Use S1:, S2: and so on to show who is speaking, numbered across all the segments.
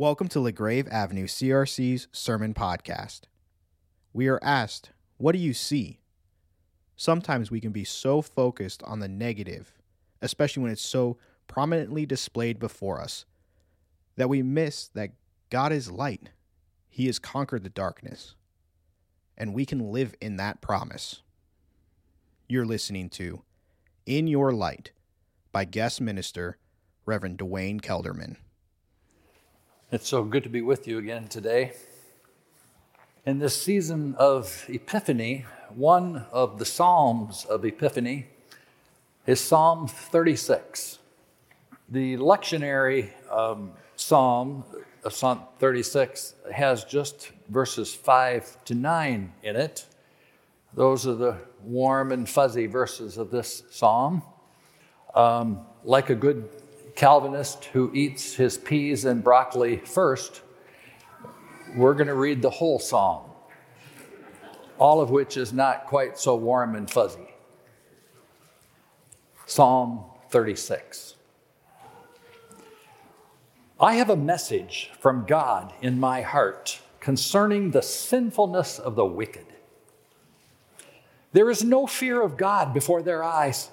S1: Welcome to LaGrave Avenue CRC's Sermon Podcast. We are asked, What do you see? Sometimes we can be so focused on the negative, especially when it's so prominently displayed before us, that we miss that God is light. He has conquered the darkness, and we can live in that promise. You're listening to In Your Light by guest minister Reverend Duane Kelderman.
S2: It's so good to be with you again today. In this season of Epiphany, one of the Psalms of Epiphany is Psalm 36. The lectionary um, psalm of Psalm 36 has just verses 5 to 9 in it. Those are the warm and fuzzy verses of this psalm. Um, like a good Calvinist who eats his peas and broccoli first, we're going to read the whole psalm, all of which is not quite so warm and fuzzy. Psalm 36. I have a message from God in my heart concerning the sinfulness of the wicked. There is no fear of God before their eyes.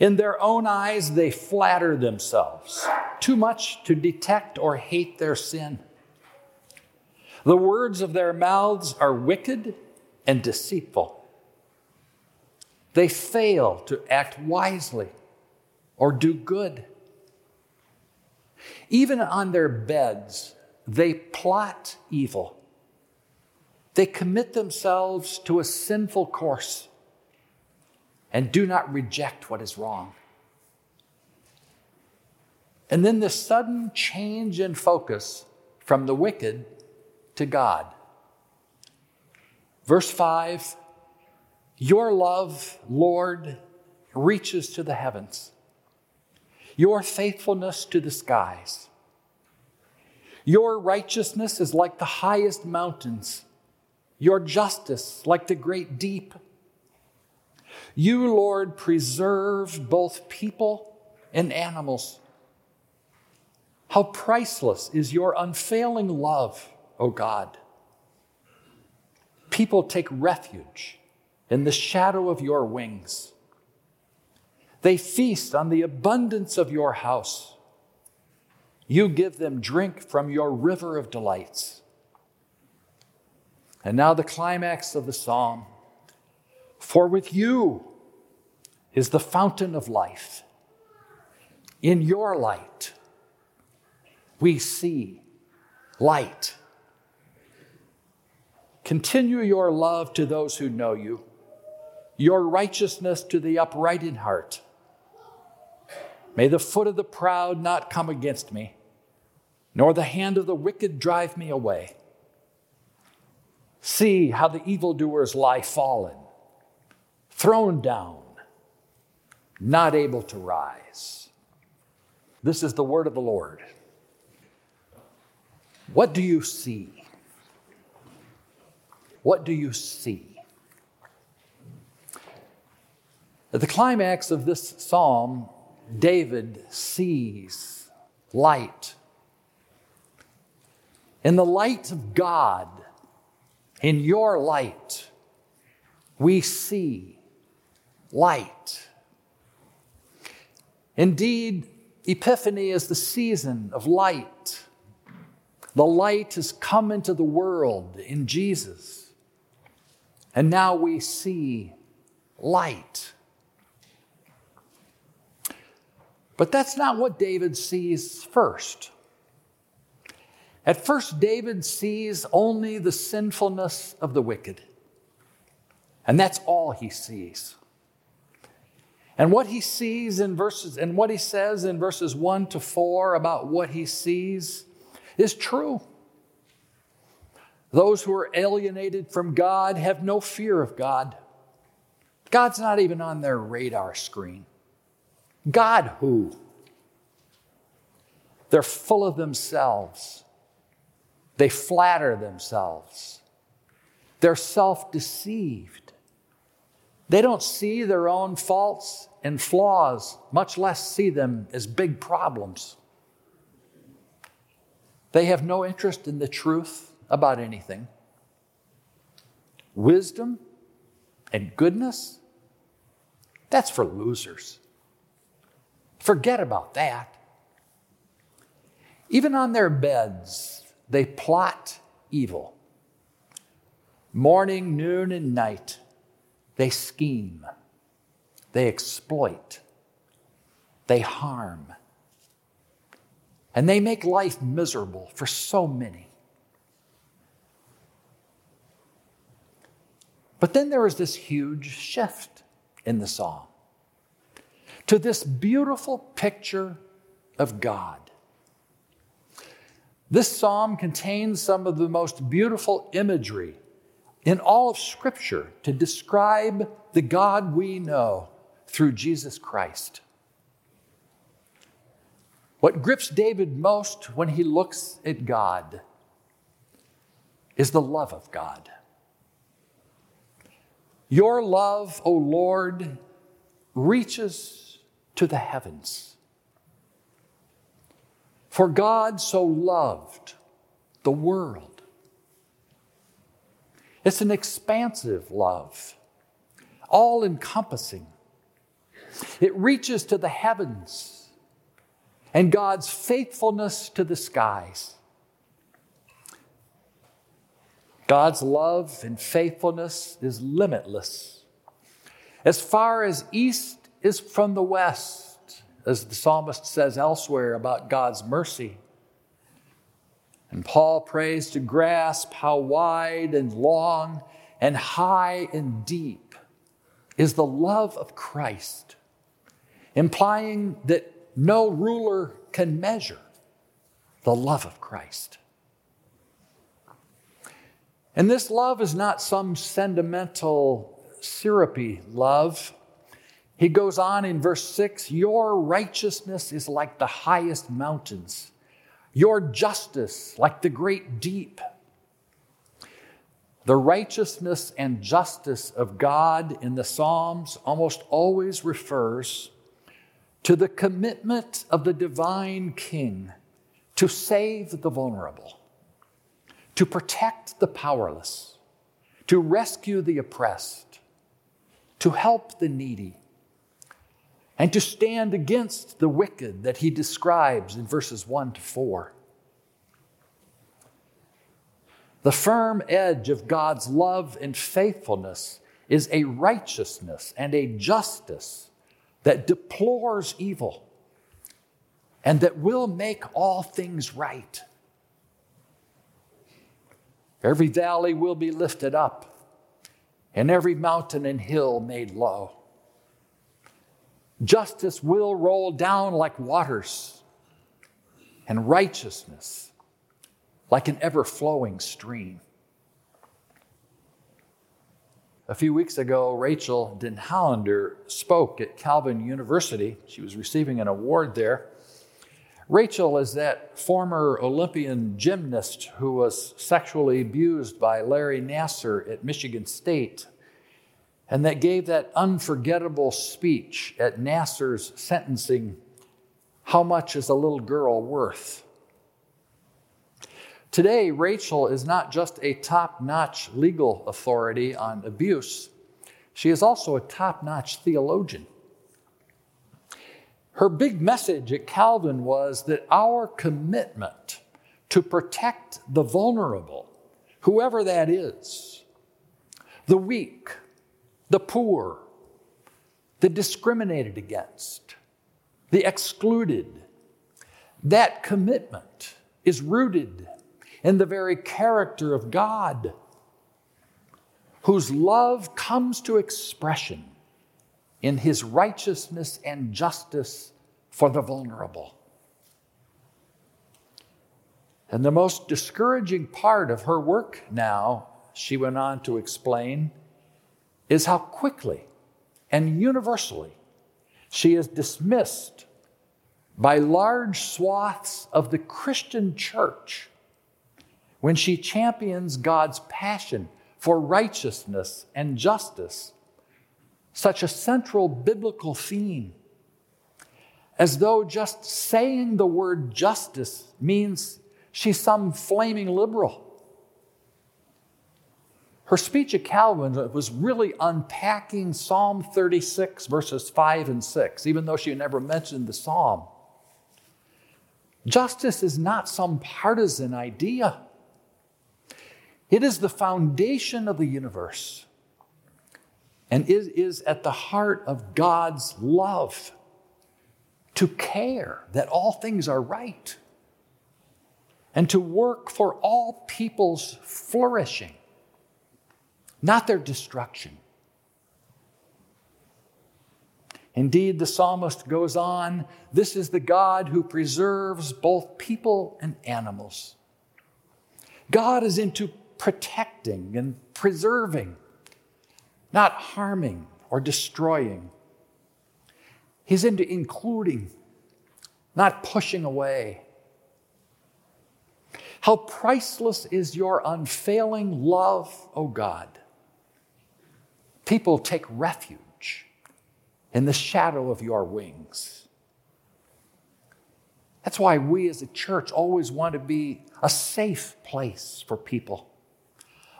S2: In their own eyes, they flatter themselves too much to detect or hate their sin. The words of their mouths are wicked and deceitful. They fail to act wisely or do good. Even on their beds, they plot evil. They commit themselves to a sinful course and do not reject what is wrong. And then the sudden change in focus from the wicked to God. Verse 5 Your love, Lord, reaches to the heavens, your faithfulness to the skies. Your righteousness is like the highest mountains, your justice like the great deep. You, Lord, preserve both people and animals. How priceless is your unfailing love, O God. People take refuge in the shadow of your wings. They feast on the abundance of your house. You give them drink from your river of delights. And now, the climax of the psalm. For with you is the fountain of life. In your light, we see light. Continue your love to those who know you, your righteousness to the upright in heart. May the foot of the proud not come against me, nor the hand of the wicked drive me away. See how the evildoers lie fallen thrown down, not able to rise. This is the word of the Lord. What do you see? What do you see? At the climax of this psalm, David sees light. In the light of God, in your light, we see light. Indeed, Epiphany is the season of light. The light has come into the world in Jesus. And now we see light. But that's not what David sees first. At first, David sees only the sinfulness of the wicked. And that's all he sees. And what he sees in verses, and what he says in verses 1 to 4 about what he sees is true. Those who are alienated from God have no fear of God. God's not even on their radar screen. God who? They're full of themselves. They flatter themselves. They're self deceived. They don't see their own faults and flaws, much less see them as big problems. They have no interest in the truth about anything. Wisdom and goodness, that's for losers. Forget about that. Even on their beds, they plot evil. Morning, noon, and night, they scheme, they exploit, they harm, and they make life miserable for so many. But then there is this huge shift in the psalm to this beautiful picture of God. This psalm contains some of the most beautiful imagery in all of Scripture to describe the God we know through Jesus Christ. What grips David most when he looks at God is the love of God. Your love, O Lord, reaches to the heavens. For God so loved the world. It's an expansive love, all encompassing. It reaches to the heavens and God's faithfulness to the skies. God's love and faithfulness is limitless. As far as east is from the west, as the psalmist says elsewhere about God's mercy. And Paul prays to grasp how wide and long and high and deep is the love of Christ, implying that no ruler can measure the love of Christ. And this love is not some sentimental, syrupy love. He goes on in verse 6 Your righteousness is like the highest mountains, your justice like the great deep. The righteousness and justice of God in the Psalms almost always refers to the commitment of the divine king to save the vulnerable to protect the powerless, to rescue the oppressed, to help the needy, and to stand against the wicked that he describes in verses 1 to 4. The firm edge of God's love and faithfulness is a righteousness and a justice that deplores evil and that will make all things right. Every valley will be lifted up, and every mountain and hill made low. Justice will roll down like waters, and righteousness like an ever flowing stream. A few weeks ago, Rachael Denhollander spoke at Calvin University. She was receiving an award there. Rachael is that former Olympian gymnast who was sexually abused by Larry Nassar at Michigan State and that gave that unforgettable speech at Nassar's sentencing How much is a little girl worth? Today, Rachael is not just a top notch legal authority on abuse, she is also a top notch theologian. Her big message at Calvin was that our commitment to protect the vulnerable, whoever that is, the weak, the poor, the discriminated against, the excluded, that commitment is rooted in the very character of God, whose love comes to expression in his righteousness and justice for the vulnerable. And the most discouraging part of her work now, she went on to explain, is how quickly and universally she is dismissed by large swaths of the Christian church when she champions God's passion for righteousness and justice such a central biblical theme, as though just saying the word justice means she's some flaming liberal. Her speech at Calvin was really unpacking Psalm 36, verses 5 and 6, even though she never mentioned the psalm. Justice is not some partisan idea, it is the foundation of the universe and is at the heart of God's love to care that all things are right and to work for all people's flourishing, not their destruction. Indeed, the psalmist goes on this is the God who preserves both people and animals. God is into protecting and preserving not harming or destroying. He's into including, not pushing away. How priceless is your unfailing love, O God. People take refuge in the shadow of your wings. That's why we as a church always want to be a safe place for people,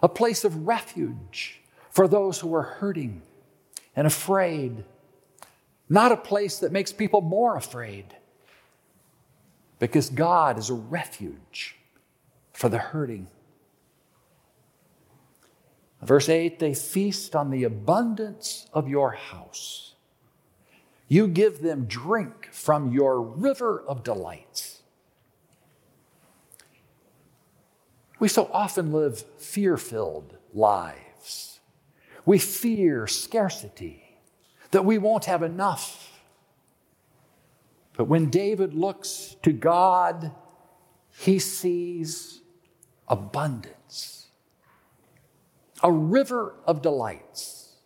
S2: a place of refuge for those who are hurting and afraid, not a place that makes people more afraid, because God is a refuge for the hurting. Verse 8 they feast on the abundance of your house. You give them drink from your river of delights. We so often live fear filled lives. We fear scarcity, that we won't have enough. But when David looks to God, he sees abundance, a river of delights.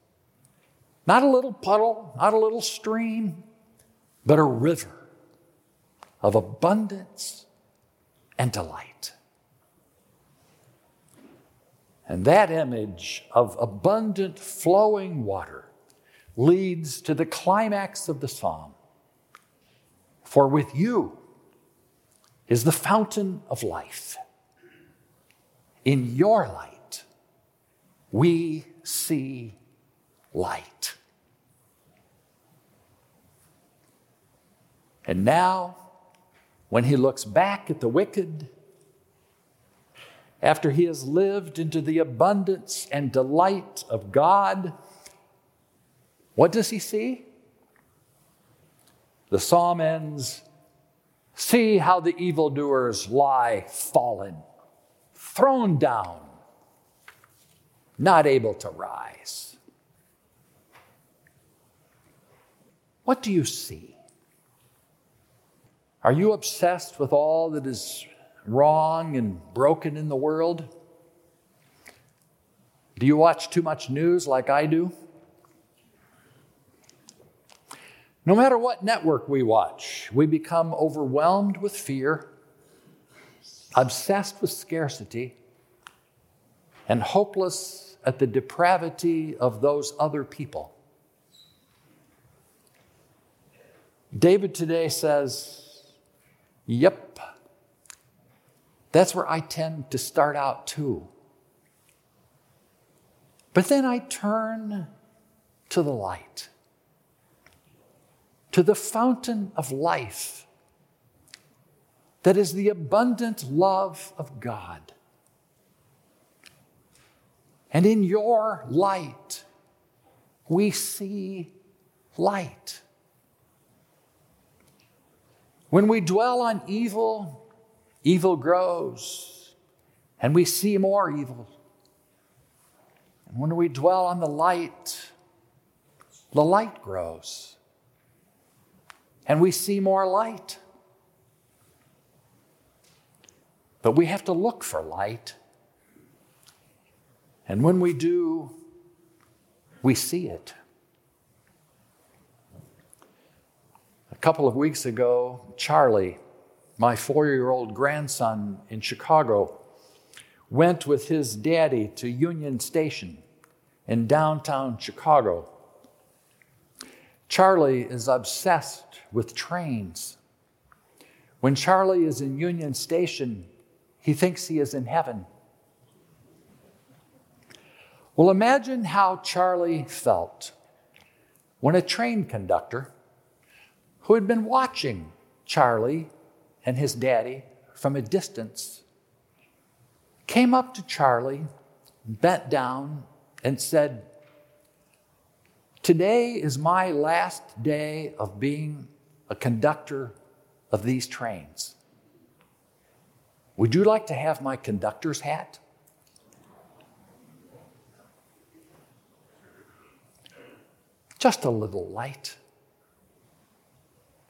S2: Not a little puddle, not a little stream, but a river of abundance and delight. And that image of abundant flowing water leads to the climax of the psalm. For with you is the fountain of life. In your light, we see light. And now, when he looks back at the wicked, after he has lived into the abundance and delight of God, what does he see? The psalm ends See how the evildoers lie fallen, thrown down, not able to rise. What do you see? Are you obsessed with all that is wrong and broken in the world? Do you watch too much news like I do? No matter what network we watch, we become overwhelmed with fear, obsessed with scarcity, and hopeless at the depravity of those other people. David today says, Yep, that's where I tend to start out too. But then I turn to the light, to the fountain of life that is the abundant love of God. And in your light, we see light. When we dwell on evil, evil grows, and we see more evil. And when we dwell on the light, the light grows, and we see more light. But we have to look for light. And when we do, we see it. A couple of weeks ago, Charlie my four year old grandson in Chicago went with his daddy to Union Station in downtown Chicago. Charlie is obsessed with trains. When Charlie is in Union Station, he thinks he is in heaven. Well, imagine how Charlie felt when a train conductor who had been watching Charlie and his daddy from a distance came up to Charlie, bent down, and said, Today is my last day of being a conductor of these trains. Would you like to have my conductor's hat? Just a little light.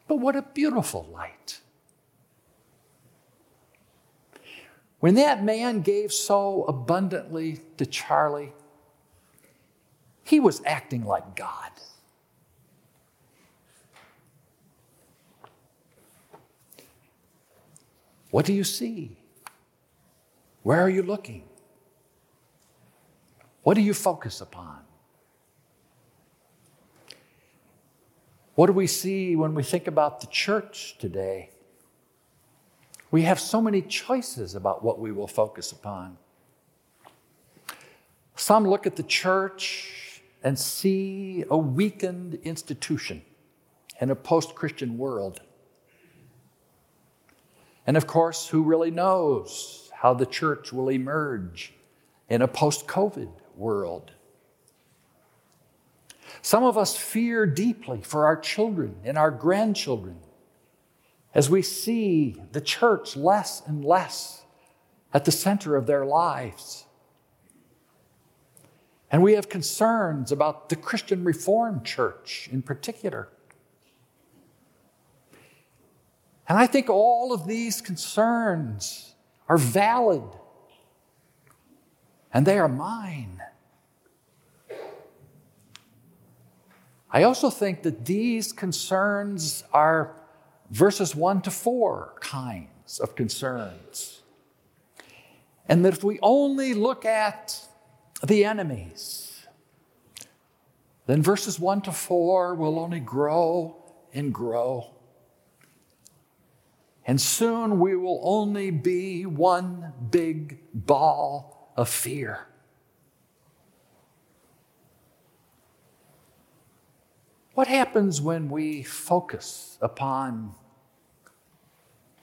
S2: But what a beautiful light. When that man gave so abundantly to Charlie, he was acting like God. What do you see? Where are you looking? What do you focus upon? What do we see when we think about the church today? We have so many choices about what we will focus upon. Some look at the church and see a weakened institution in a post Christian world. And of course, who really knows how the church will emerge in a post COVID world? Some of us fear deeply for our children and our grandchildren as we see the church less and less at the center of their lives. And we have concerns about the Christian Reformed Church in particular. And I think all of these concerns are valid, and they are mine. I also think that these concerns are verses 1 to 4 kinds of concerns. And that if we only look at the enemies, then verses 1 to 4 will only grow and grow. And soon we will only be one big ball of fear. What happens when we focus upon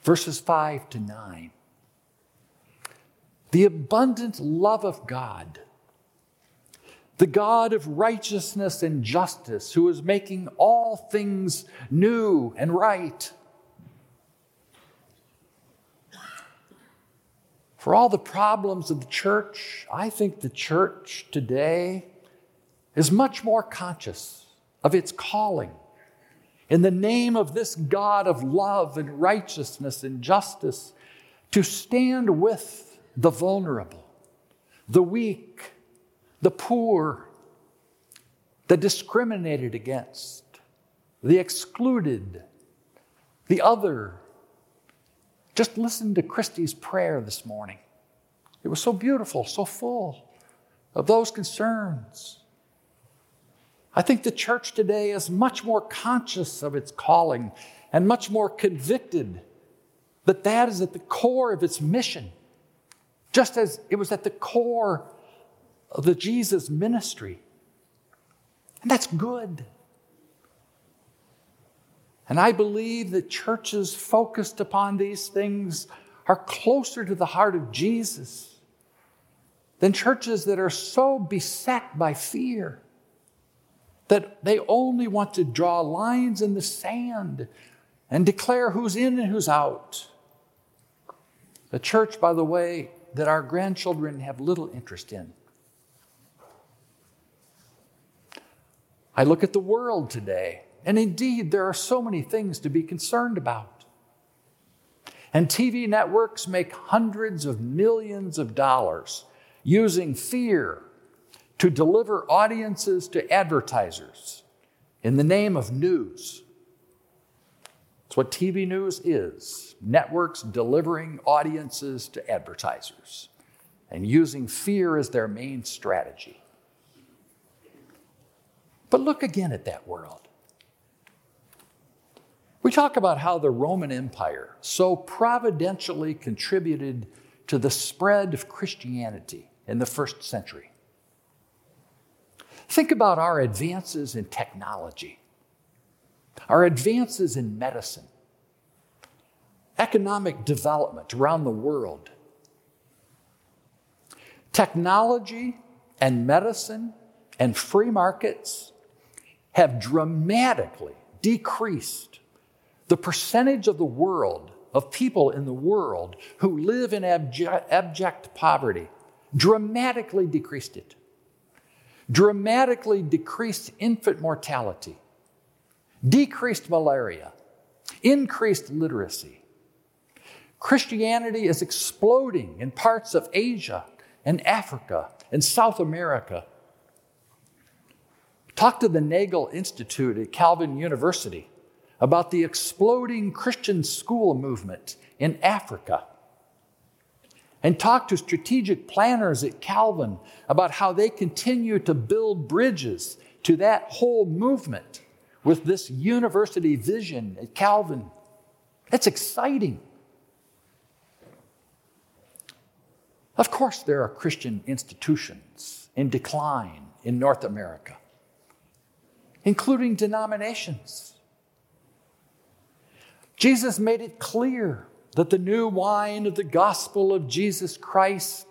S2: verses 5 to 9? The abundant love of God, the God of righteousness and justice, who is making all things new and right. For all the problems of the church, I think the church today is much more conscious of its calling. In the name of this God of love and righteousness and justice, to stand with the vulnerable, the weak, the poor, the discriminated against, the excluded, the other. Just listen to Christie's prayer this morning. It was so beautiful, so full of those concerns. I think the church today is much more conscious of its calling and much more convicted that that is at the core of its mission, just as it was at the core of the Jesus ministry. And that's good. And I believe that churches focused upon these things are closer to the heart of Jesus than churches that are so beset by fear that they only want to draw lines in the sand and declare who's in and who's out. A church, by the way, that our grandchildren have little interest in. I look at the world today, and indeed, there are so many things to be concerned about. And TV networks make hundreds of millions of dollars using fear to deliver audiences to advertisers in the name of news. That's what TV news is networks delivering audiences to advertisers and using fear as their main strategy. But look again at that world. We talk about how the Roman Empire so providentially contributed to the spread of Christianity in the first century. Think about our advances in technology, our advances in medicine, economic development around the world. Technology and medicine and free markets have dramatically decreased the percentage of the world, of people in the world who live in abject, abject poverty, dramatically decreased it. Dramatically decreased infant mortality, decreased malaria, increased literacy. Christianity is exploding in parts of Asia and Africa and South America. Talk to the Nagel Institute at Calvin University about the exploding Christian school movement in Africa. And talk to strategic planners at Calvin about how they continue to build bridges to that whole movement with this university vision at Calvin. It's exciting. Of course, there are Christian institutions in decline in North America, including denominations. Jesus made it clear that the new wine of the gospel of Jesus Christ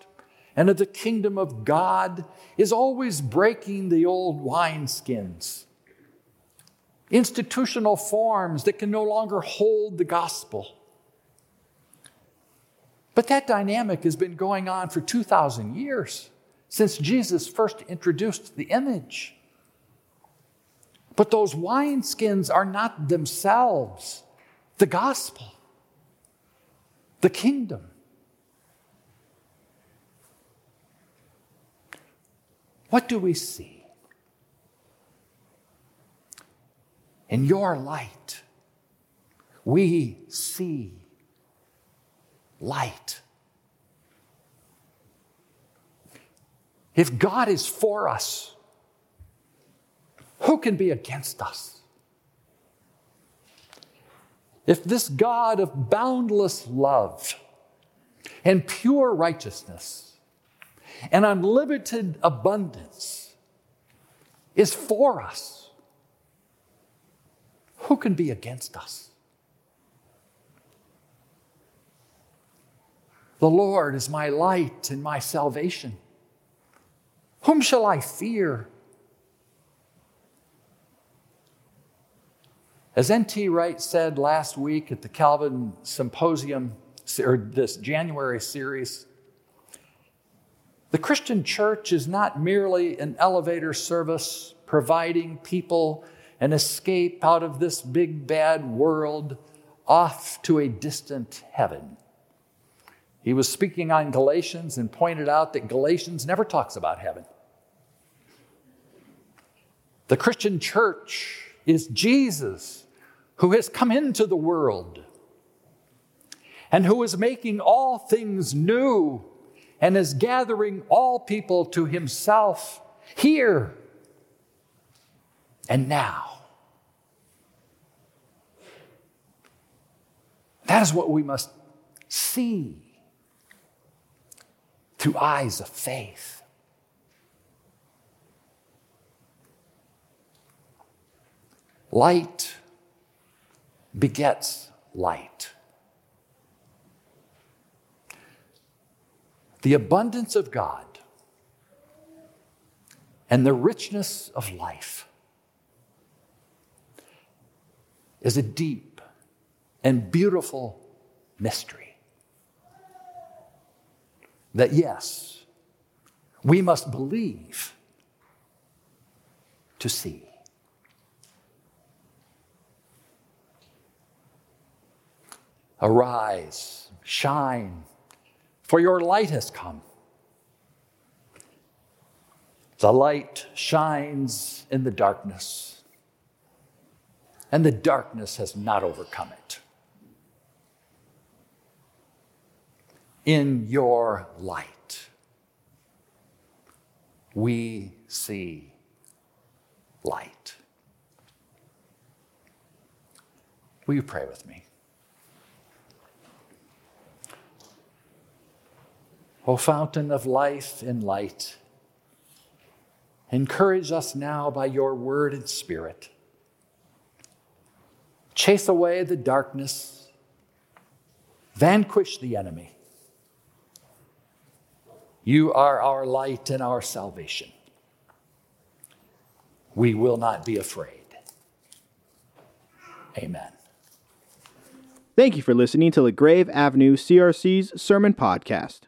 S2: and of the kingdom of God is always breaking the old wineskins. Institutional forms that can no longer hold the gospel. But that dynamic has been going on for 2,000 years since Jesus first introduced the image. But those wineskins are not themselves the gospel, the kingdom. What do we see? In your light, we see light. If God is for us, who can be against us? If this God of boundless love and pure righteousness and unlimited abundance is for us, who can be against us? The Lord is my light and my salvation. Whom shall I fear? As N.T. Wright said last week at the Calvin Symposium, or this January series, the Christian church is not merely an elevator service providing people an escape out of this big bad world off to a distant heaven. He was speaking on Galatians and pointed out that Galatians never talks about heaven. The Christian church is Jesus who has come into the world and who is making all things new and is gathering all people to himself here and now. That is what we must see through eyes of faith. Light begets light. The abundance of God and the richness of life is a deep and beautiful mystery. That, yes, we must believe to see. Arise, shine, for your light has come. The light shines in the darkness, and the darkness has not overcome it. In your light, we see light. Will you pray with me? O fountain of life and light, encourage us now by your word and spirit. Chase away the darkness, vanquish the enemy. You are our light and our salvation. We will not be afraid. Amen.
S1: Thank you for listening to LaGrave Avenue CRC's Sermon Podcast.